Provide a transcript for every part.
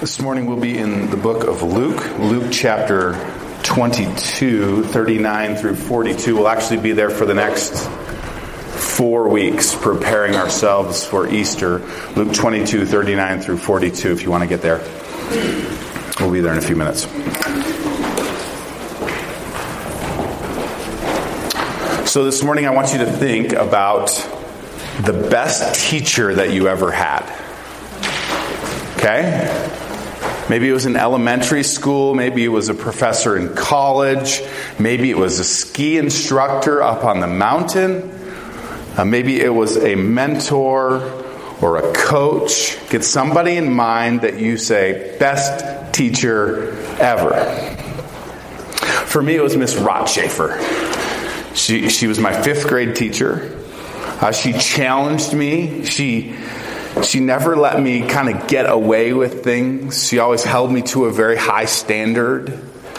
This morning we'll be in the book of Luke, Luke chapter 22, 39 through 42. We'll actually be there for the next four weeks, preparing ourselves for Easter. Luke 22, 39 through 42, if you want to get there. We'll be there in a few minutes. So this morning I want you to think about the best teacher that you ever had. Okay? Maybe it was in elementary school. Maybe it was a professor in college. Maybe it was a ski instructor up on the mountain. Uh, maybe it was a mentor or a coach. Get somebody in mind that you say, best teacher ever. For me, it was Miss Rotschafer. She, she was my fifth grade teacher. Uh, she challenged me. She she never let me kind of get away with things. She always held me to a very high standard.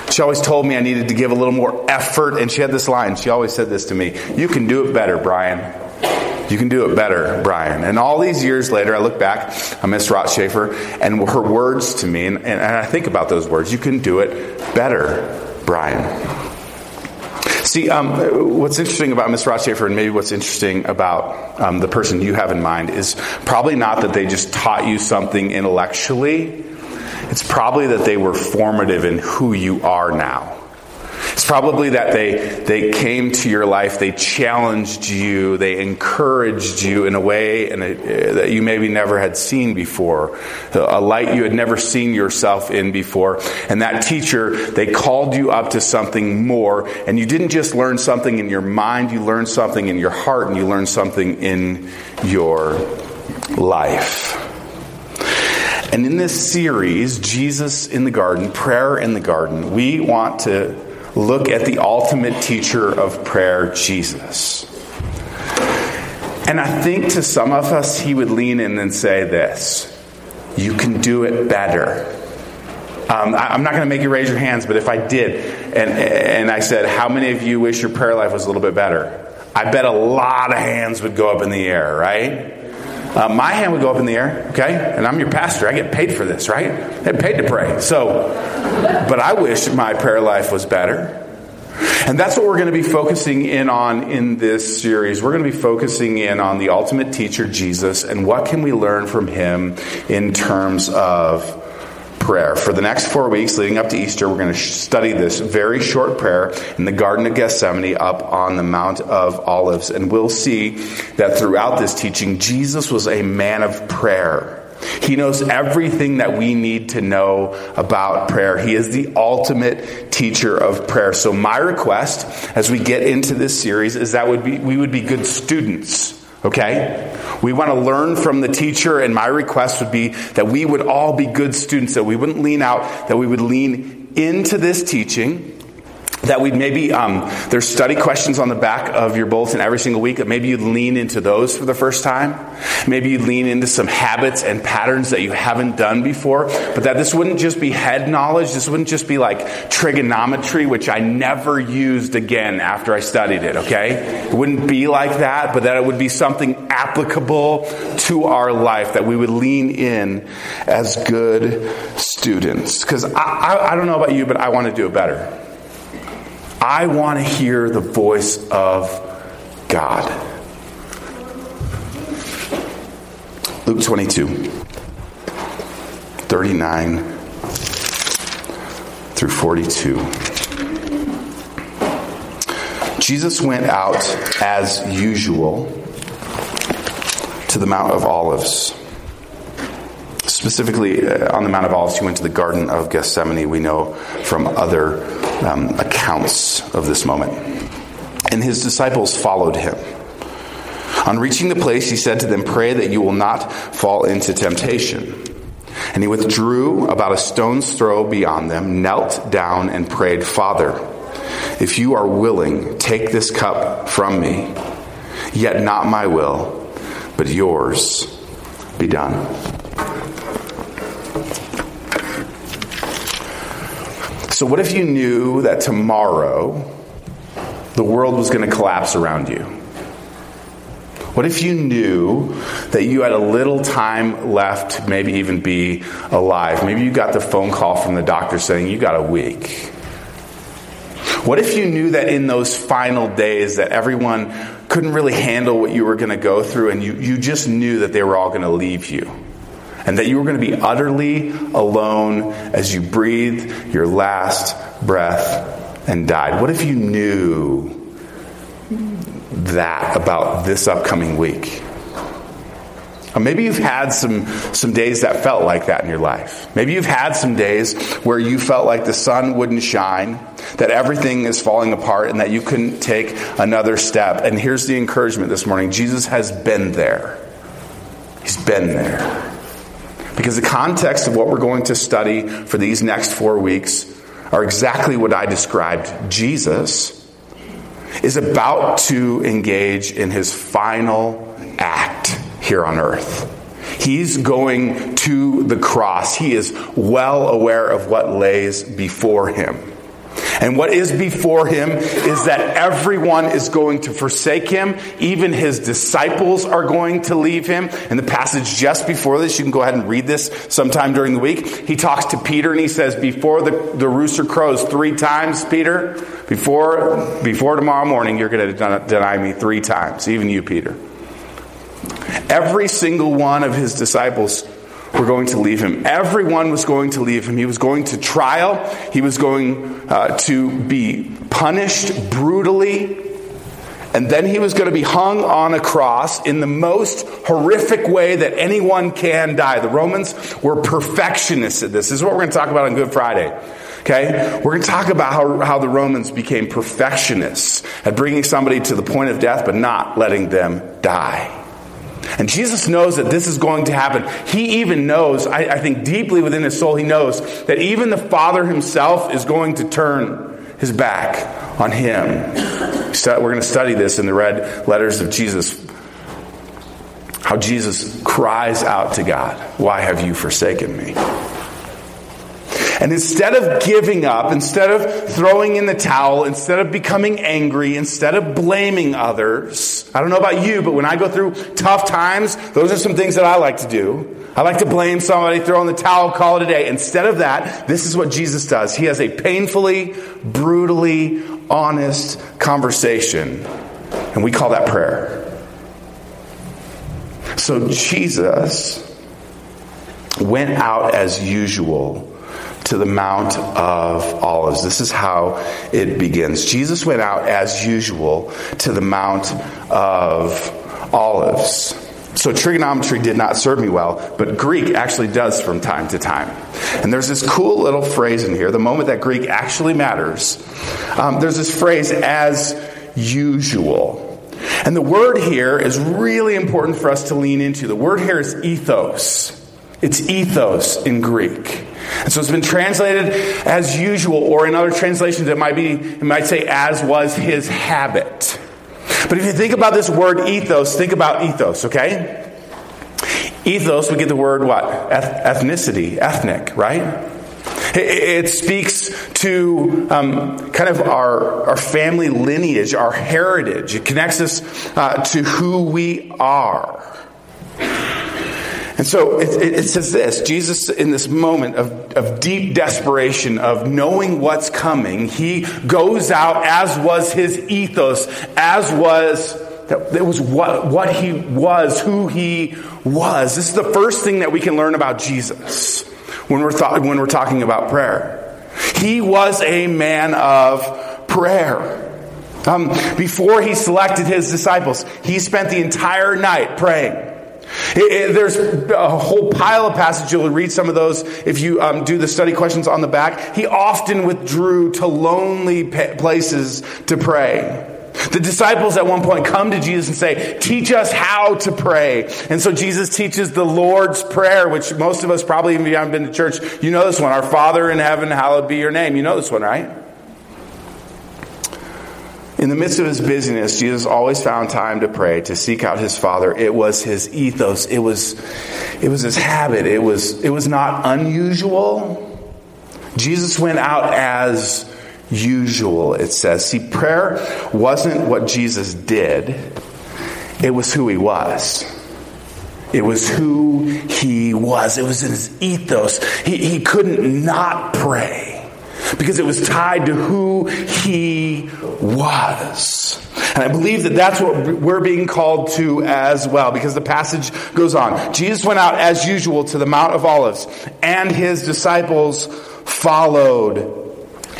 She always told me I needed to give a little more effort. And she had this line. She always said this to me You can do it better, Brian. You can do it better, Brian. And all these years later, I look back on Miss Rotschafer and her words to me, and, and I think about those words. You can do it better, Brian. See, um, what's interesting about Miss Rotschafer, and maybe what's interesting about um, the person you have in mind, is probably not that they just taught you something intellectually. It's probably that they were formative in who you are now. It's probably that they, they came to your life, they challenged you, they encouraged you in a way uh, that you maybe never had seen before, a light you had never seen yourself in before. And that teacher, they called you up to something more, and you didn't just learn something in your mind, you learned something in your heart, and you learned something in your life. And in this series, Jesus in the Garden, Prayer in the Garden, we want to look at the ultimate teacher of prayer, Jesus. And I think to some of us, he would lean in and say this You can do it better. Um, I, am not going to make you raise your hands, but if I did, and, and I said, How many of you wish your prayer life was a little bit better? I bet a lot of hands would go up in the air, right? Uh, my hand would go up in the air, okay? And I'm your pastor. I get paid for this, right? I get paid to pray. So, but I wish my prayer life was better. And that's what we're going to be focusing in on in this series. We're going to be focusing in on the ultimate teacher, Jesus, and what can we learn from him in terms of prayer. For the next four weeks leading up to Easter, we're going to study this very short prayer in the Garden of Gethsemane up on the Mount of Olives. And we'll see that throughout this teaching, Jesus was a man of prayer. He knows everything that we need to know about prayer. He is the ultimate teacher of prayer. So my request as we get into this series is that we would be good students Okay? We want to learn from the teacher, and my request would be that we would all be good students, that we wouldn't lean out, that we would lean into this teaching, that we'd maybe um, there's study questions on the back of your bulletin every single week that maybe you'd lean into those for the first time. Maybe you'd lean into some habits and patterns that you haven't done before but that this wouldn't just be head knowledge. This wouldn't just be like trigonometry which i never used again after i studied it okay? It wouldn't be like that but that it would be something applicable to our life that we would lean in as good students. Because I, I, I don't know about you but i want to do it better I want to hear the voice of God. Luke 22, 39 through 42. Jesus went out as usual to the Mount of Olives. Specifically, uh, on the Mount of Olives, he went to the Garden of Gethsemane. We know from other um, accounts of this moment. And his disciples followed him. On reaching the place, he said to them, Pray that you will not fall into temptation. And he withdrew about a stone's throw beyond them, knelt down, and prayed, Father, if you are willing, take this cup from me, yet not my will, but yours be done. So, what if you knew that tomorrow the world was going to collapse around you? What if you knew that you had a little time left to maybe even be alive? Maybe you got the phone call from the doctor saying you got a week. What if you knew that in those final days that everyone couldn't really handle what you were going to go through and you, you just knew that they were all going to leave you? And that you were going to be utterly alone as you breathed your last breath and died. What if you knew that about this upcoming week? Or maybe you've had some, some days that felt like that in your life. Maybe you've had some days where you felt like the sun wouldn't shine, that everything is falling apart, and that you couldn't take another step. And here's the encouragement this morning Jesus has been there. He's been there. Because the context of what we're going to study for these next four weeks are exactly what I described. Jesus is about to engage in his final act here on earth. He's going to the cross. He is well aware of what lays before him. And what is before him is that everyone is going to forsake him. Even his disciples are going to leave him. In the passage just before this, you can go ahead and read this sometime during the week. He talks to Peter and he says, Before the, the rooster crows three times, Peter, before, before tomorrow morning, you're going to deny me three times, even you, Peter. Every single one of his disciples were going to leave him. Everyone was going to leave him. He was going to trial. He was going uh, to be punished brutally. And then he was going to be hung on a cross in the most horrific way that anyone can die. The Romans were perfectionists at this. This is what we're going to talk about on Good Friday. Okay? We're going to talk about how, how the Romans became perfectionists at bringing somebody to the point of death but not letting them die. And Jesus knows that this is going to happen. He even knows, I, I, think deeply within his soul, he knows that even the Father himself is going to turn his back on him. We're going to study this in the red letters of Jesus. How Jesus cries out to God, Why have you forsaken me? And instead of giving up, instead of throwing in the towel, instead of becoming angry, instead of blaming others, I don't know about you, but when I go through tough times, those are some things that I like to do. I like to blame somebody, throw in the towel, call it a day. Instead of that, this is what Jesus does. He has a painfully, brutally honest conversation, and we call that prayer. So Jesus went out as usual to the Mount of Olives. This is how it begins. Jesus went out as usual to the Mount of Olives. So trigonometry did not serve me well, but Greek actually does from time to time. And there's this cool little phrase in here, the moment that Greek actually matters. Um, there's this phrase, as usual. And the word here is really important for us to lean into. The word here is ethos. It's ethos in Greek. And so it's been translated as usual, or in other translations, it might be, it might say, as was his habit. But if you think about this word ethos, think about ethos, okay? Ethos, we get the word what? Ethnicity, ethnic, right? It, speaks to um, kind of our, our family lineage, our heritage. It connects us uh, to who we are. And so it, it, says this Jesus, in this moment of, of deep desperation, of knowing what's coming, he goes out as was his ethos, as was it was what, what he was, who he was. This is the first thing that we can learn about Jesus when we're, th- when we're talking about prayer. He was a man of prayer. Um, before he selected his disciples, he spent the entire night praying. It, it, there's a whole pile of passages. You'll read some of those if you um, do the study questions on the back. He often withdrew to lonely places to pray. The disciples at one point come to Jesus and say, Teach us how to pray. And so Jesus teaches the Lord's Prayer, which most of us probably, even if you haven't been to church, you know this one. Our Father in heaven, hallowed be your name. You know this one, right? In the midst of his busyness, Jesus always found time to pray, to seek out his Father. It was his ethos. It was, it was his habit. It was, it was not unusual. Jesus went out as usual, it says. See, prayer wasn't what Jesus did. It was who he was. It was who he was. It was his ethos. He, he couldn't not pray because it was tied to who he was. And I believe that that's what we're being called to as well because the passage goes on. Jesus went out as usual to the Mount of Olives and his disciples followed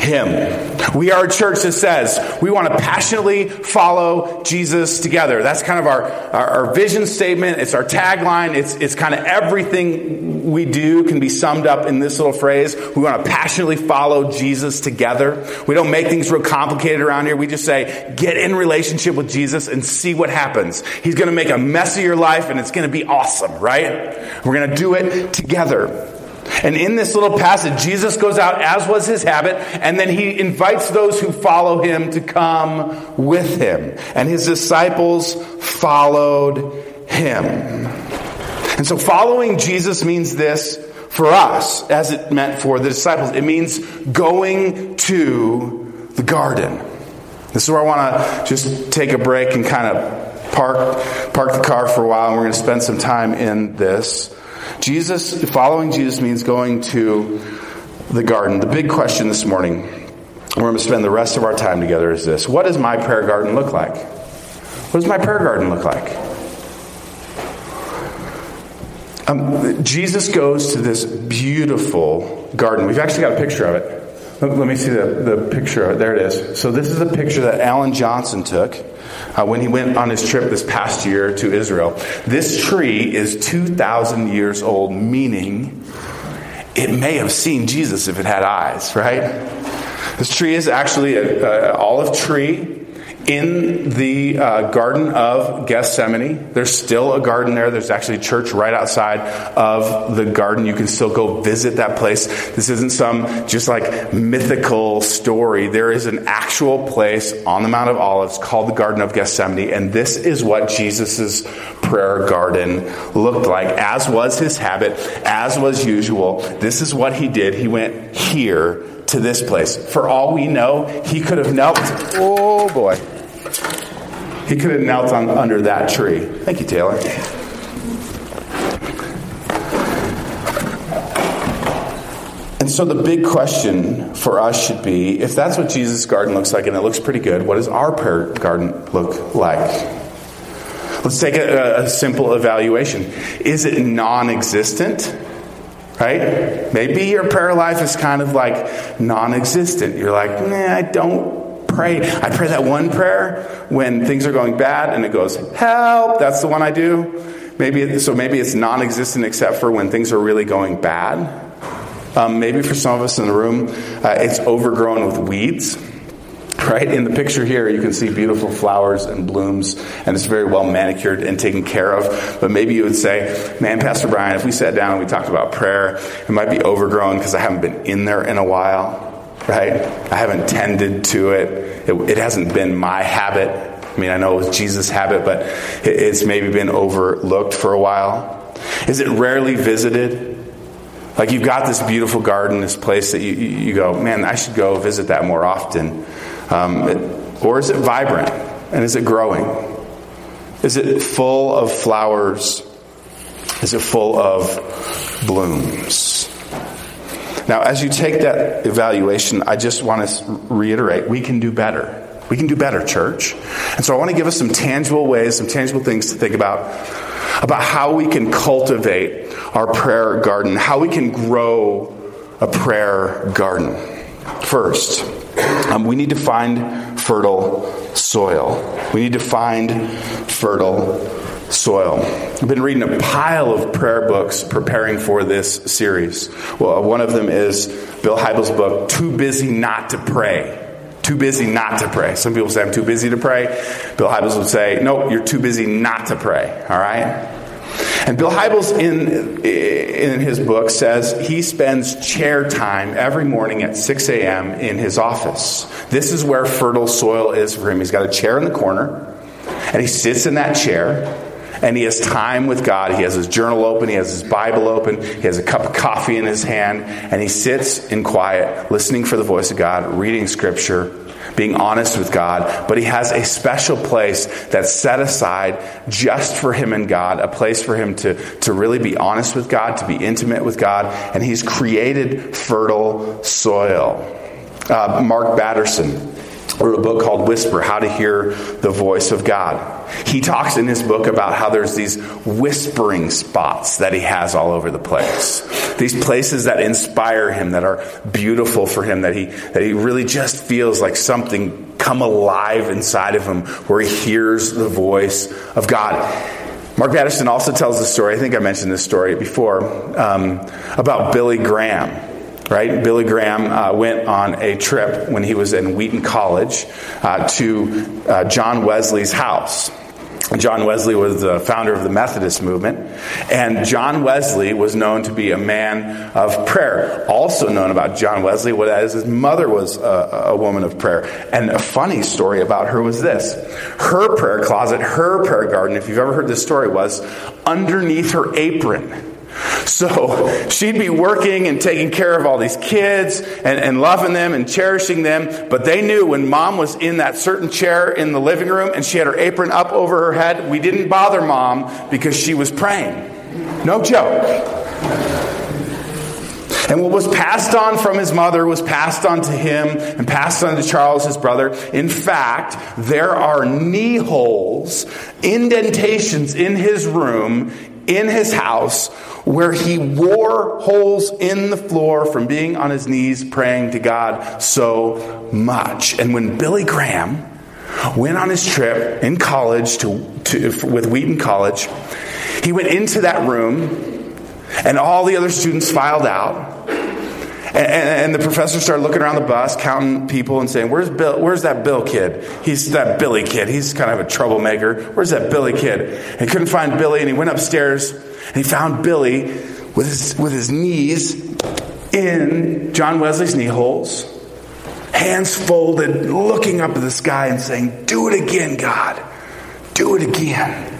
him. We are a church that says we want to passionately follow Jesus together. That's kind of our, our, our, vision statement. It's our tagline. It's, it's kind of everything we do can be summed up in this little phrase. We want to passionately follow Jesus together. We don't make things real complicated around here. We just say, get in relationship with Jesus and see what happens. He's going to make a mess of your life and it's going to be awesome, right? We're going to do it together. And in this little passage, Jesus goes out as was his habit, and then he invites those who follow him to come with him. And his disciples followed him. And so following Jesus means this for us, as it meant for the disciples. It means going to the garden. This is where I want to just take a break and kind of park, park the car for a while, and we're going to spend some time in this. Jesus, following Jesus means going to the garden. The big question this morning, we're going to spend the rest of our time together, is this What does my prayer garden look like? What does my prayer garden look like? Um, Jesus goes to this beautiful garden. We've actually got a picture of it. Let me see the, the picture. There it is. So, this is a picture that Alan Johnson took uh, when he went on his trip this past year to Israel. This tree is 2,000 years old, meaning it may have seen Jesus if it had eyes, right? This tree is actually an olive tree in the uh, Garden of Gethsemane. There's still a garden there. There's actually a church right outside of the garden. You can still go visit that place. This isn't some just like mythical story. There is an actual place on the Mount of Olives called the Garden of Gethsemane, and this is what Jesus' prayer garden looked like, as was his habit, as was usual. This is what he did. He went here to this place. For all we know, he could have knelt. Oh boy. He could have knelt on, under that tree. Thank you, Taylor. And so the big question for us should be if that's what Jesus' garden looks like and it looks pretty good, what does our prayer garden look like? Let's take a, a simple evaluation. Is it non existent? Right? Maybe your prayer life is kind of like non existent. You're like, nah, I don't pray. I pray that one prayer when things are going bad and it goes, help. That's the one I do. Maybe so. Maybe it's non-existent except for when things are really going bad. Um, maybe for some of us in the room, uh, it's overgrown with weeds. Right in the picture here, you can see beautiful flowers and blooms, and it's very well manicured and taken care of. But maybe you would say, "Man, Pastor Brian, if we sat down and we talked about prayer, it might be overgrown because I haven't been in there in a while." Right? I haven't tended to it. it. It hasn't been my habit. I mean, I know it was Jesus' habit, but it's maybe been overlooked for a while. Is it rarely visited? Like you've got this beautiful garden, this place that you, you go, man, I should go visit that more often. Um, it, or is it vibrant? And is it growing? Is it full of flowers? Is it full of blooms? Now, as you take that evaluation, I just want to reiterate we can do better. We can do better, church. And so I want to give us some tangible ways, some tangible things to think about about how we can cultivate our prayer garden, how we can grow a prayer garden. First, um, we need to find fertile soil. We need to find fertile soil. I've been reading a pile of prayer books preparing for this series. Well, one of them is Bill Hybels' book, Too Busy Not to Pray. Too busy not to pray. Some people say I'm too busy to pray. Bill Hybels would say, nope, you're too busy not to pray. All right? And Bill Hybels in, in his book says he spends chair time every morning at 6 a.m. in his office. This is where fertile soil is for him. He's got a chair in the corner, and he sits in that chair, and he has time with God. He has his journal open, he has his Bible open, he has a cup of coffee in his hand, and he sits in quiet, listening for the voice of God, reading scripture. being honest with God, but he has a special place that's set aside just for him and God, a place for him to, to really be honest with God, to be intimate with God, and he's created fertile soil. Uh, Mark Batterson wrote a book called Whisper How to Hear the Voice of God. He talks in his book about how there's these whispering spots that he has all over the place. These places that inspire him, that are beautiful for him, that he, that he really just feels like something come alive inside of him where he hears the voice of God. Mark Batterson also tells the story, I think I mentioned this story before, um, about Billy Graham right? Billy Graham uh, went on a trip when he was in Wheaton College uh, to uh, John Wesley's house. John Wesley was the founder of the Methodist movement, and John Wesley was known to be a man of prayer. Also known about John Wesley was his mother was a, a woman of prayer. And a funny story about her was this: her prayer closet, her prayer garden. If you've ever heard this story, was underneath her apron. So she'd be working and taking care of all these kids and, and, loving them and cherishing them. But they knew when mom was in that certain chair in the living room and she had her apron up over her head, we didn't bother mom because she was praying. No joke. And what was passed on from his mother was passed on to him and passed on to Charles, his brother. In fact, there are knee holes, indentations in his room, in his house, where he wore holes in the floor from being on his knees praying to God so much. And when Billy Graham went on his trip in college to, to with Wheaton College, he went into that room and all the other students filed out. And, and, the professor started looking around the bus, counting people, and saying, "Where's Bill? Where's that Bill kid? He's that Billy kid. He's kind of a troublemaker. Where's that Billy kid?" And he couldn't find Billy, and he went upstairs and he found Billy with his, with his knees in John Wesley's knee holes, hands folded, looking up at the sky and saying, Do it again, God. Do it again.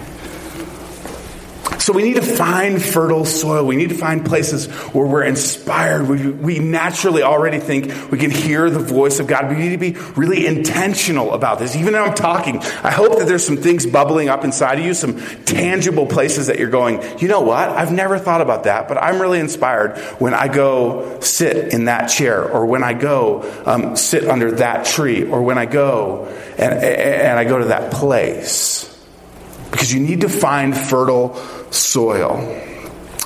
So we need to find fertile soil. We need to find places where we're inspired. We, we naturally already think we can hear the voice of God. We need to be really intentional about this. Even though I'm talking, I hope that there's some things bubbling up inside of you, some tangible places that you're going, you know what? I've never thought about that, but I'm really inspired when I go sit in that chair or when I go um, sit under that tree or when I go and, and I go to that place. Because you need to find fertile soil.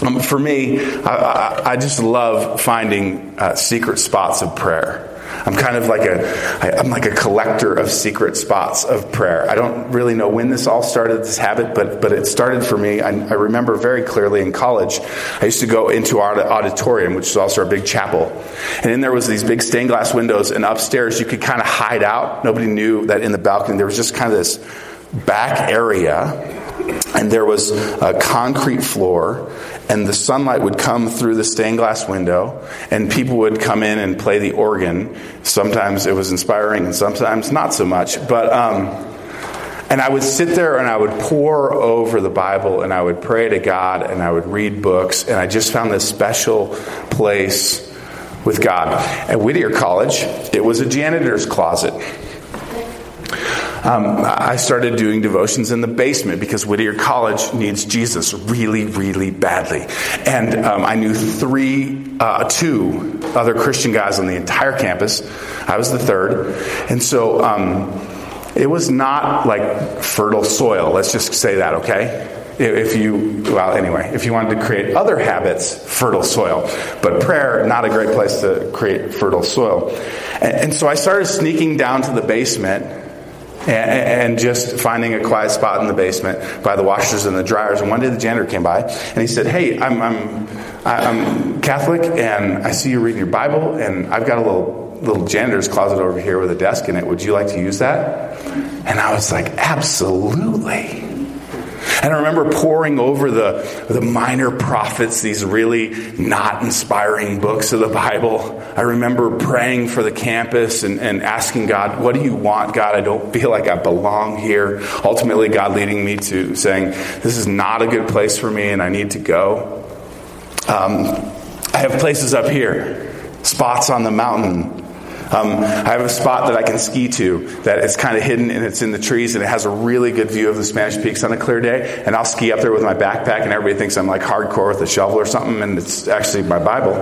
Um, for me, I, I, I, just love finding uh, secret spots of prayer. I'm kind of like a, I, I'm like a collector of secret spots of prayer. I don't really know when this all started, this habit, but, but it started for me. I, I remember very clearly in college, I used to go into our auditorium, which is also our big chapel. And in there was these big stained glass windows, and upstairs you could kind of hide out. Nobody knew that in the balcony there was just kind of this back area and there was a concrete floor and the sunlight would come through the stained glass window and people would come in and play the organ. Sometimes it was inspiring and sometimes not so much but um, and i would sit there and i would pore over the bible and i would pray to god and i would read books and i just found this special place with god. At whittier college it was a janitor's closet um, I started doing devotions in the basement because Whittier College needs Jesus really, really badly. And um, I knew three, uh, two other Christian guys on the entire campus. I was the third. And so um, it was not like fertile soil. Let's just say that, okay? if you well anyway if you wanted to create other habits fertile soil but prayer not a great place to create fertile soil and, and so i started sneaking down to the basement and, just finding a quiet spot in the basement by the washers and the dryers. And one day the janitor came by and he said, Hey, I'm, I'm, I'm Catholic and I see you reading your Bible and I've got a little little janitor's closet over here with a desk in it. Would you like to use that? And I was like, absolutely. And I remember poring over the, the minor prophets, these really not inspiring books of the Bible. I remember praying for the campus and, and asking God, What do you want, God? I don't feel like I belong here. Ultimately, God leading me to saying, This is not a good place for me and I need to go. Um, I have places up here, spots on the mountain Um, I have a spot that I can ski to that is kind of hidden and it's in the trees and it has a really good view of the Spanish Peaks on a clear day. And I'll ski up there with my backpack and everybody thinks I'm like hardcore with a shovel or something. And it's actually my Bible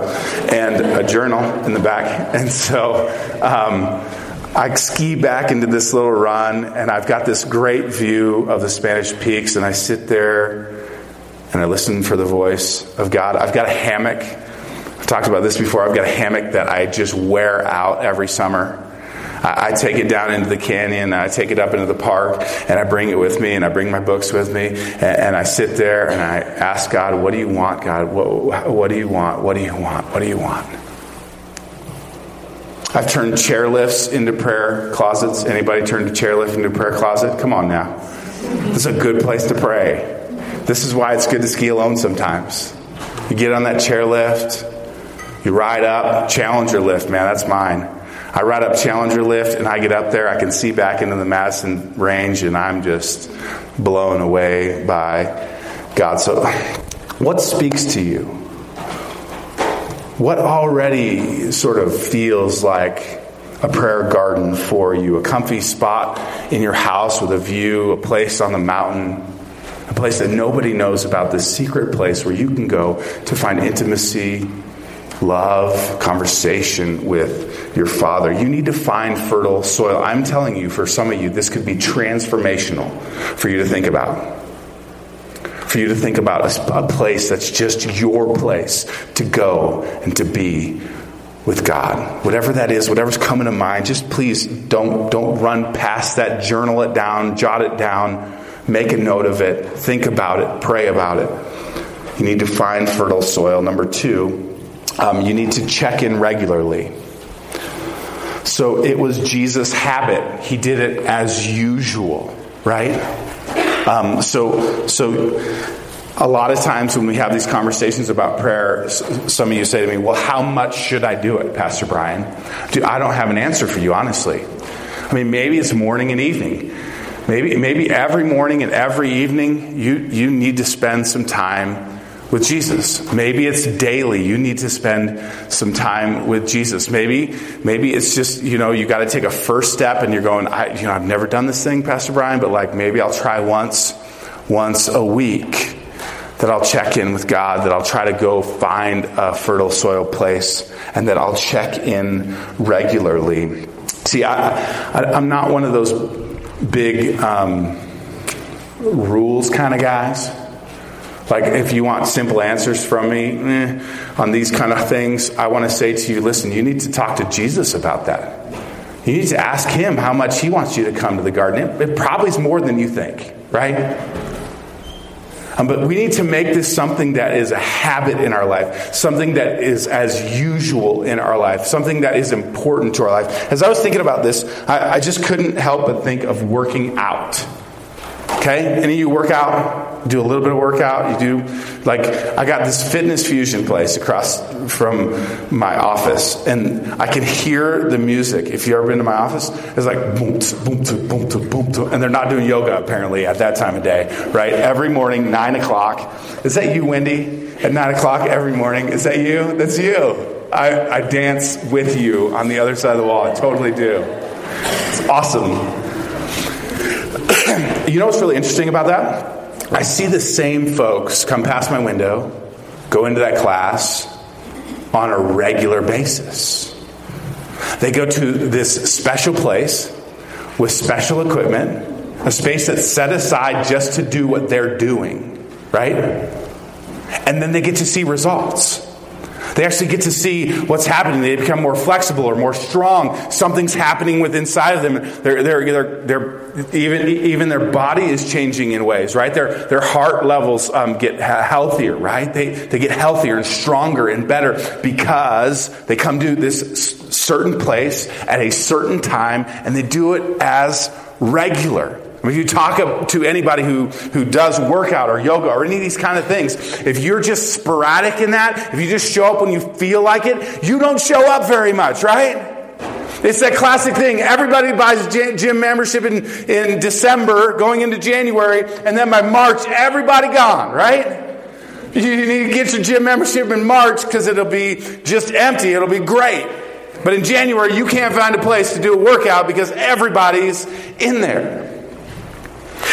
and a journal in the back. And so, um, I ski back into this little run, and I've got this great view of the Spanish peaks, and I sit there and I listen for the voice of God. I've got a hammock. Talked about this before. I've got a hammock that I just wear out every summer. I, I take it down into the canyon, I take it up into the park, and I bring it with me, and I bring my books with me, and, and I sit there and I ask God, What do you want, God? What, what do you want? What do you want? What do you want? I've turned chairlifts into prayer closets. Anybody turned a chairlift into a prayer closet? Come on now. This is a good place to pray. This is why it's good to ski alone sometimes. You get on that chairlift, you ride up, Challenger lift, man, that's mine. I ride up Challenger lift and I get up there, I can see back into the Madison range and I'm just blown away by God. So, what speaks to you? what already sort of feels like a prayer garden for you, a comfy spot in your house with a view, a place on the mountain, a place that nobody knows about, this secret place where you can go to find intimacy, love, conversation with your Father. You need to find fertile soil. I'm telling you, for some of you, this could be transformational for you to think about for you to think about a, a place that's just your place to go and to be with God. Whatever that is, whatever's coming to mind, just please don't don't run past that. Journal it down, jot it down, make a note of it, think about it, pray about it. You need to find fertile soil. Number two, um, you need to check in regularly. So it was Jesus' habit. He did it as usual, right? Um, so, so a lot of times when we have these conversations about prayer, some of you say to me, "Well, how much should I do it, Pastor Brian?" Dude, I don't have an answer for you, honestly. I mean, maybe it's morning and evening. Maybe, maybe every morning and every evening you, you need to spend some time with Jesus. Maybe it's daily. You need to spend some time with Jesus. Maybe, maybe it's just, you know, you got to take a first step and you're going, I, you know, I've never done this thing, Pastor Brian, but like maybe I'll try once, once a week that I'll check in with God, that I'll try to go find a fertile soil place, and that I'll check in regularly. See, I, am not one of those big um, rules kind of guys. Like, if you want simple answers from me eh, on these kind of things, I want to say to you listen, you need to talk to Jesus about that. You need to ask him how much he wants you to come to the garden. It, it probably is more than you think, right? Um, but we need to make this something that is a habit in our life, something that is as usual in our life, something that is important to our life. As I was thinking about this, I, I just couldn't help but think of working out. Okay? Any of you work out? Do a little bit of workout? You do, like, I got this fitness fusion place across from my office, and I can hear the music. If you've ever been to my office, it's like boom, boom, boom, boom, boom, and they're not doing yoga apparently at that time of day, right? Every morning, nine o'clock. Is that you, Wendy? At nine o'clock every morning. Is that you? That's you. I, I dance with you on the other side of the wall. I totally do. It's awesome. you know what's really interesting about that? I see the same folks come past my window, go into that class on a regular basis. They go to this special place with special equipment, a space that's set aside just to do what they're doing, right? And then they get to see results. They actually get to see what's happening. They become more flexible or more strong. Something's happening with inside of them. They're, they're, they're, even, even their body is changing in ways, right? Their, their heart levels um, get healthier, right? They, they get healthier and stronger and better because they come to this certain place at a certain time and they do it as regular. If you talk to anybody who, who does workout or yoga or any of these kind of things, if you're just sporadic in that, if you just show up when you feel like it, you don't show up very much, right? It's that classic thing. Everybody buys gym membership in, in December, going into January, and then by March, everybody gone, right? You need to get your gym membership in March because it'll be just empty. It'll be great. But in January, you can't find a place to do a workout because everybody's in there.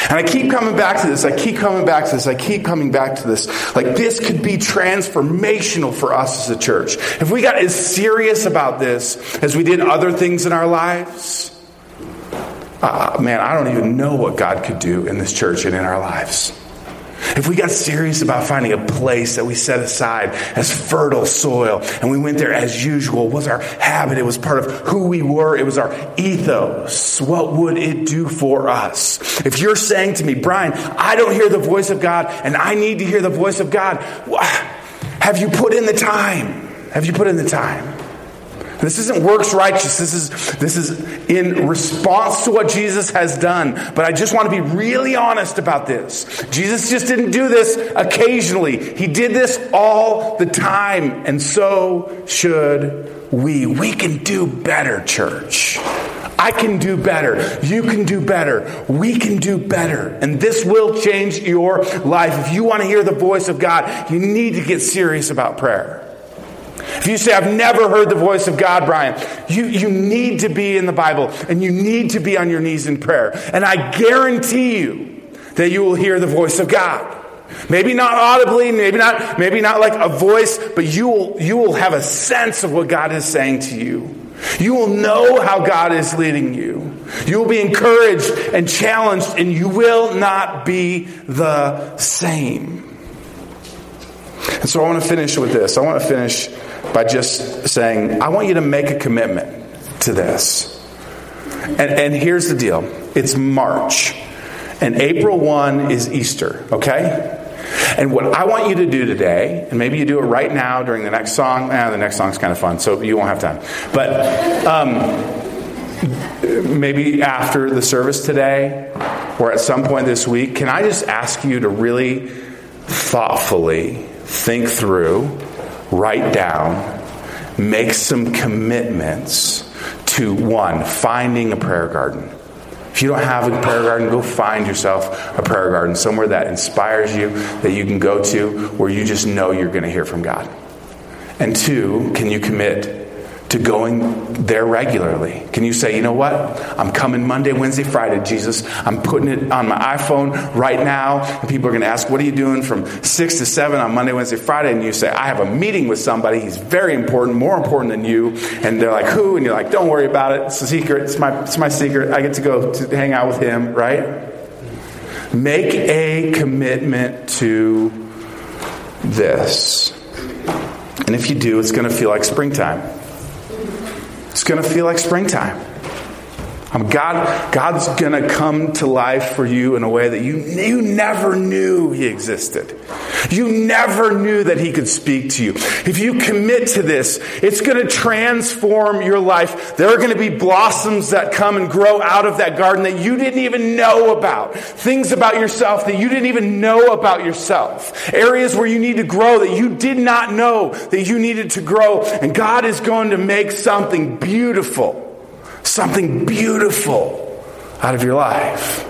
And I keep coming back to this. I keep coming back to this. I keep coming back to this. Like, this could be transformational for us as a church. If we got as serious about this as we did other things in our lives, uh, man, I don't even know what God could do in this church and in our lives. If we got serious about finding a place that we set aside as fertile soil and we went there as usual, was our habit, it was part of who we were, it was our ethos, what would it do for us? If you're saying to me, Brian, I don't hear the voice of God and I need to hear the voice of God, have you put in the time? Have you put in the time? This isn't works righteous. This is, this is in response to what Jesus has done. But I just want to be really honest about this. Jesus just didn't do this occasionally. He did this all the time. And so should we. We can do better, church. I can do better. You can do better. We can do better. And this will change your life. If you want to hear the voice of God, you need to get serious about prayer. If you say, I've never heard the voice of God, Brian, you, you need to be in the Bible and you need to be on your knees in prayer. And I guarantee you that you will hear the voice of God. Maybe not audibly, maybe not, maybe not like a voice, but you will, you will have a sense of what God is saying to you. You will know how God is leading you. You will be encouraged and challenged, and you will not be the same. And so I want to finish with this. I want to finish by just saying, I want you to make a commitment to this. And, and here's the deal it's March, and April 1 is Easter, okay? And what I want you to do today, and maybe you do it right now during the next song. Eh, the next song's kind of fun, so you won't have time. But um, maybe after the service today, or at some point this week, can I just ask you to really thoughtfully think through write down, make some commitments to one, finding a prayer garden. If you don't have a prayer garden, go find yourself a prayer garden somewhere that inspires you, that you can go to, where you just know you're going to hear from God. And two, can you commit to going there regularly? Can you say, you know what? I'm coming Monday, Wednesday, Friday, Jesus. I'm putting it on my iPhone right now. And people are going to ask, what are you doing from 6 to 7 on Monday, Wednesday, Friday? And you say, I have a meeting with somebody. He's very important, more important than you. And they're like, who? And you're like, don't worry about it. It's a secret. It's my, it's my secret. I get to go to hang out with him, right? Make a commitment to this. And if you do, it's going to feel like springtime. It's going to feel like springtime. Um, God, God's going to come to life for you in a way that you, you never knew He existed. You never knew that He could speak to you. If you commit to this, it's going to transform your life. There are going to be blossoms that come and grow out of that garden that you didn't even know about. Things about yourself that you didn't even know about yourself. Areas where you need to grow that you did not know that you needed to grow. And God is going to make something beautiful something beautiful out of your life.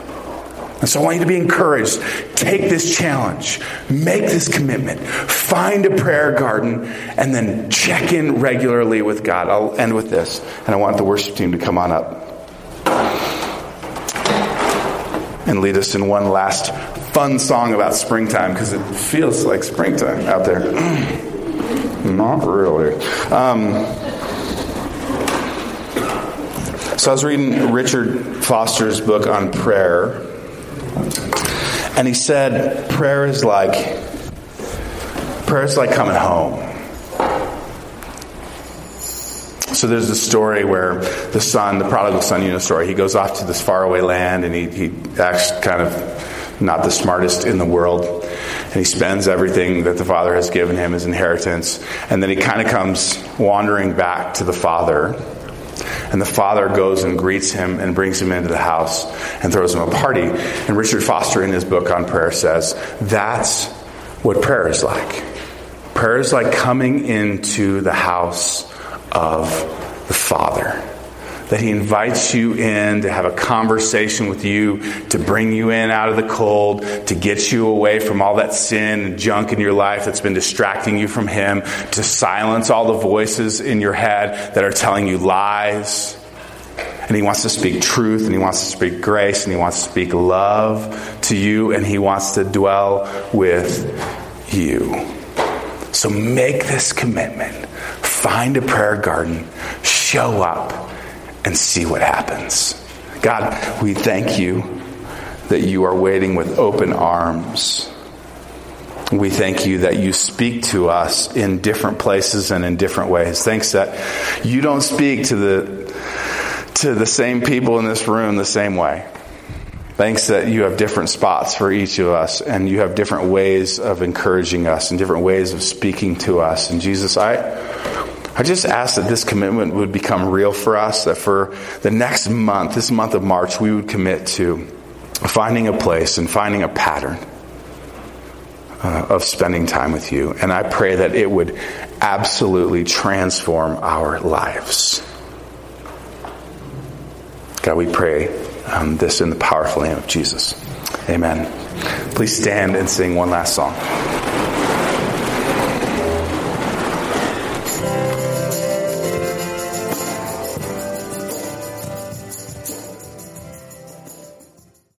And so I want you to be encouraged. Take this challenge, make this commitment, find a prayer garden, and then check in regularly with God. I'll end with this, and I want the worship team to come on up and lead us in one last fun song about springtime because it feels like springtime out there. Not really. Um, so I was reading Richard Foster's book on prayer, and he said prayer is like prayer is like coming home. So there's a story where the son, the prodigal son, you know, story. He goes off to this faraway land, and he he acts kind of not the smartest in the world, and he spends everything that the father has given him as inheritance, and then he kind of comes wandering back to the father and the father goes and greets him and brings him into the house and throws him a party. And Richard Foster, in his book on prayer, says that's what prayer is like. Prayer is like coming into the house of the Father. That He invites you in to have a conversation with you, to bring you in out of the cold, to get you away from all that sin and junk in your life that's been distracting you from Him, to silence all the voices in your head that are telling you lies. And He wants to speak truth, and He wants to speak grace, and He wants to speak love to you, and He wants to dwell with you. So make this commitment. Find a prayer garden, show up, and see what happens. God, we thank you that you are waiting with open arms. We thank you that you speak to us in different places and in different ways. Thanks that you don't speak to the to the same people in this room the same way. Thanks that you have different spots for each of us and you have different ways of encouraging us and different ways of speaking to us. And Jesus, I, I just ask that this commitment would become real for us, that for the next month, this month of March, we would commit to finding a place and finding a pattern uh, of spending time with you. And I pray that it would absolutely transform our lives. God, we pray um, this in the powerful name of Jesus. Amen. Please stand and sing one last song.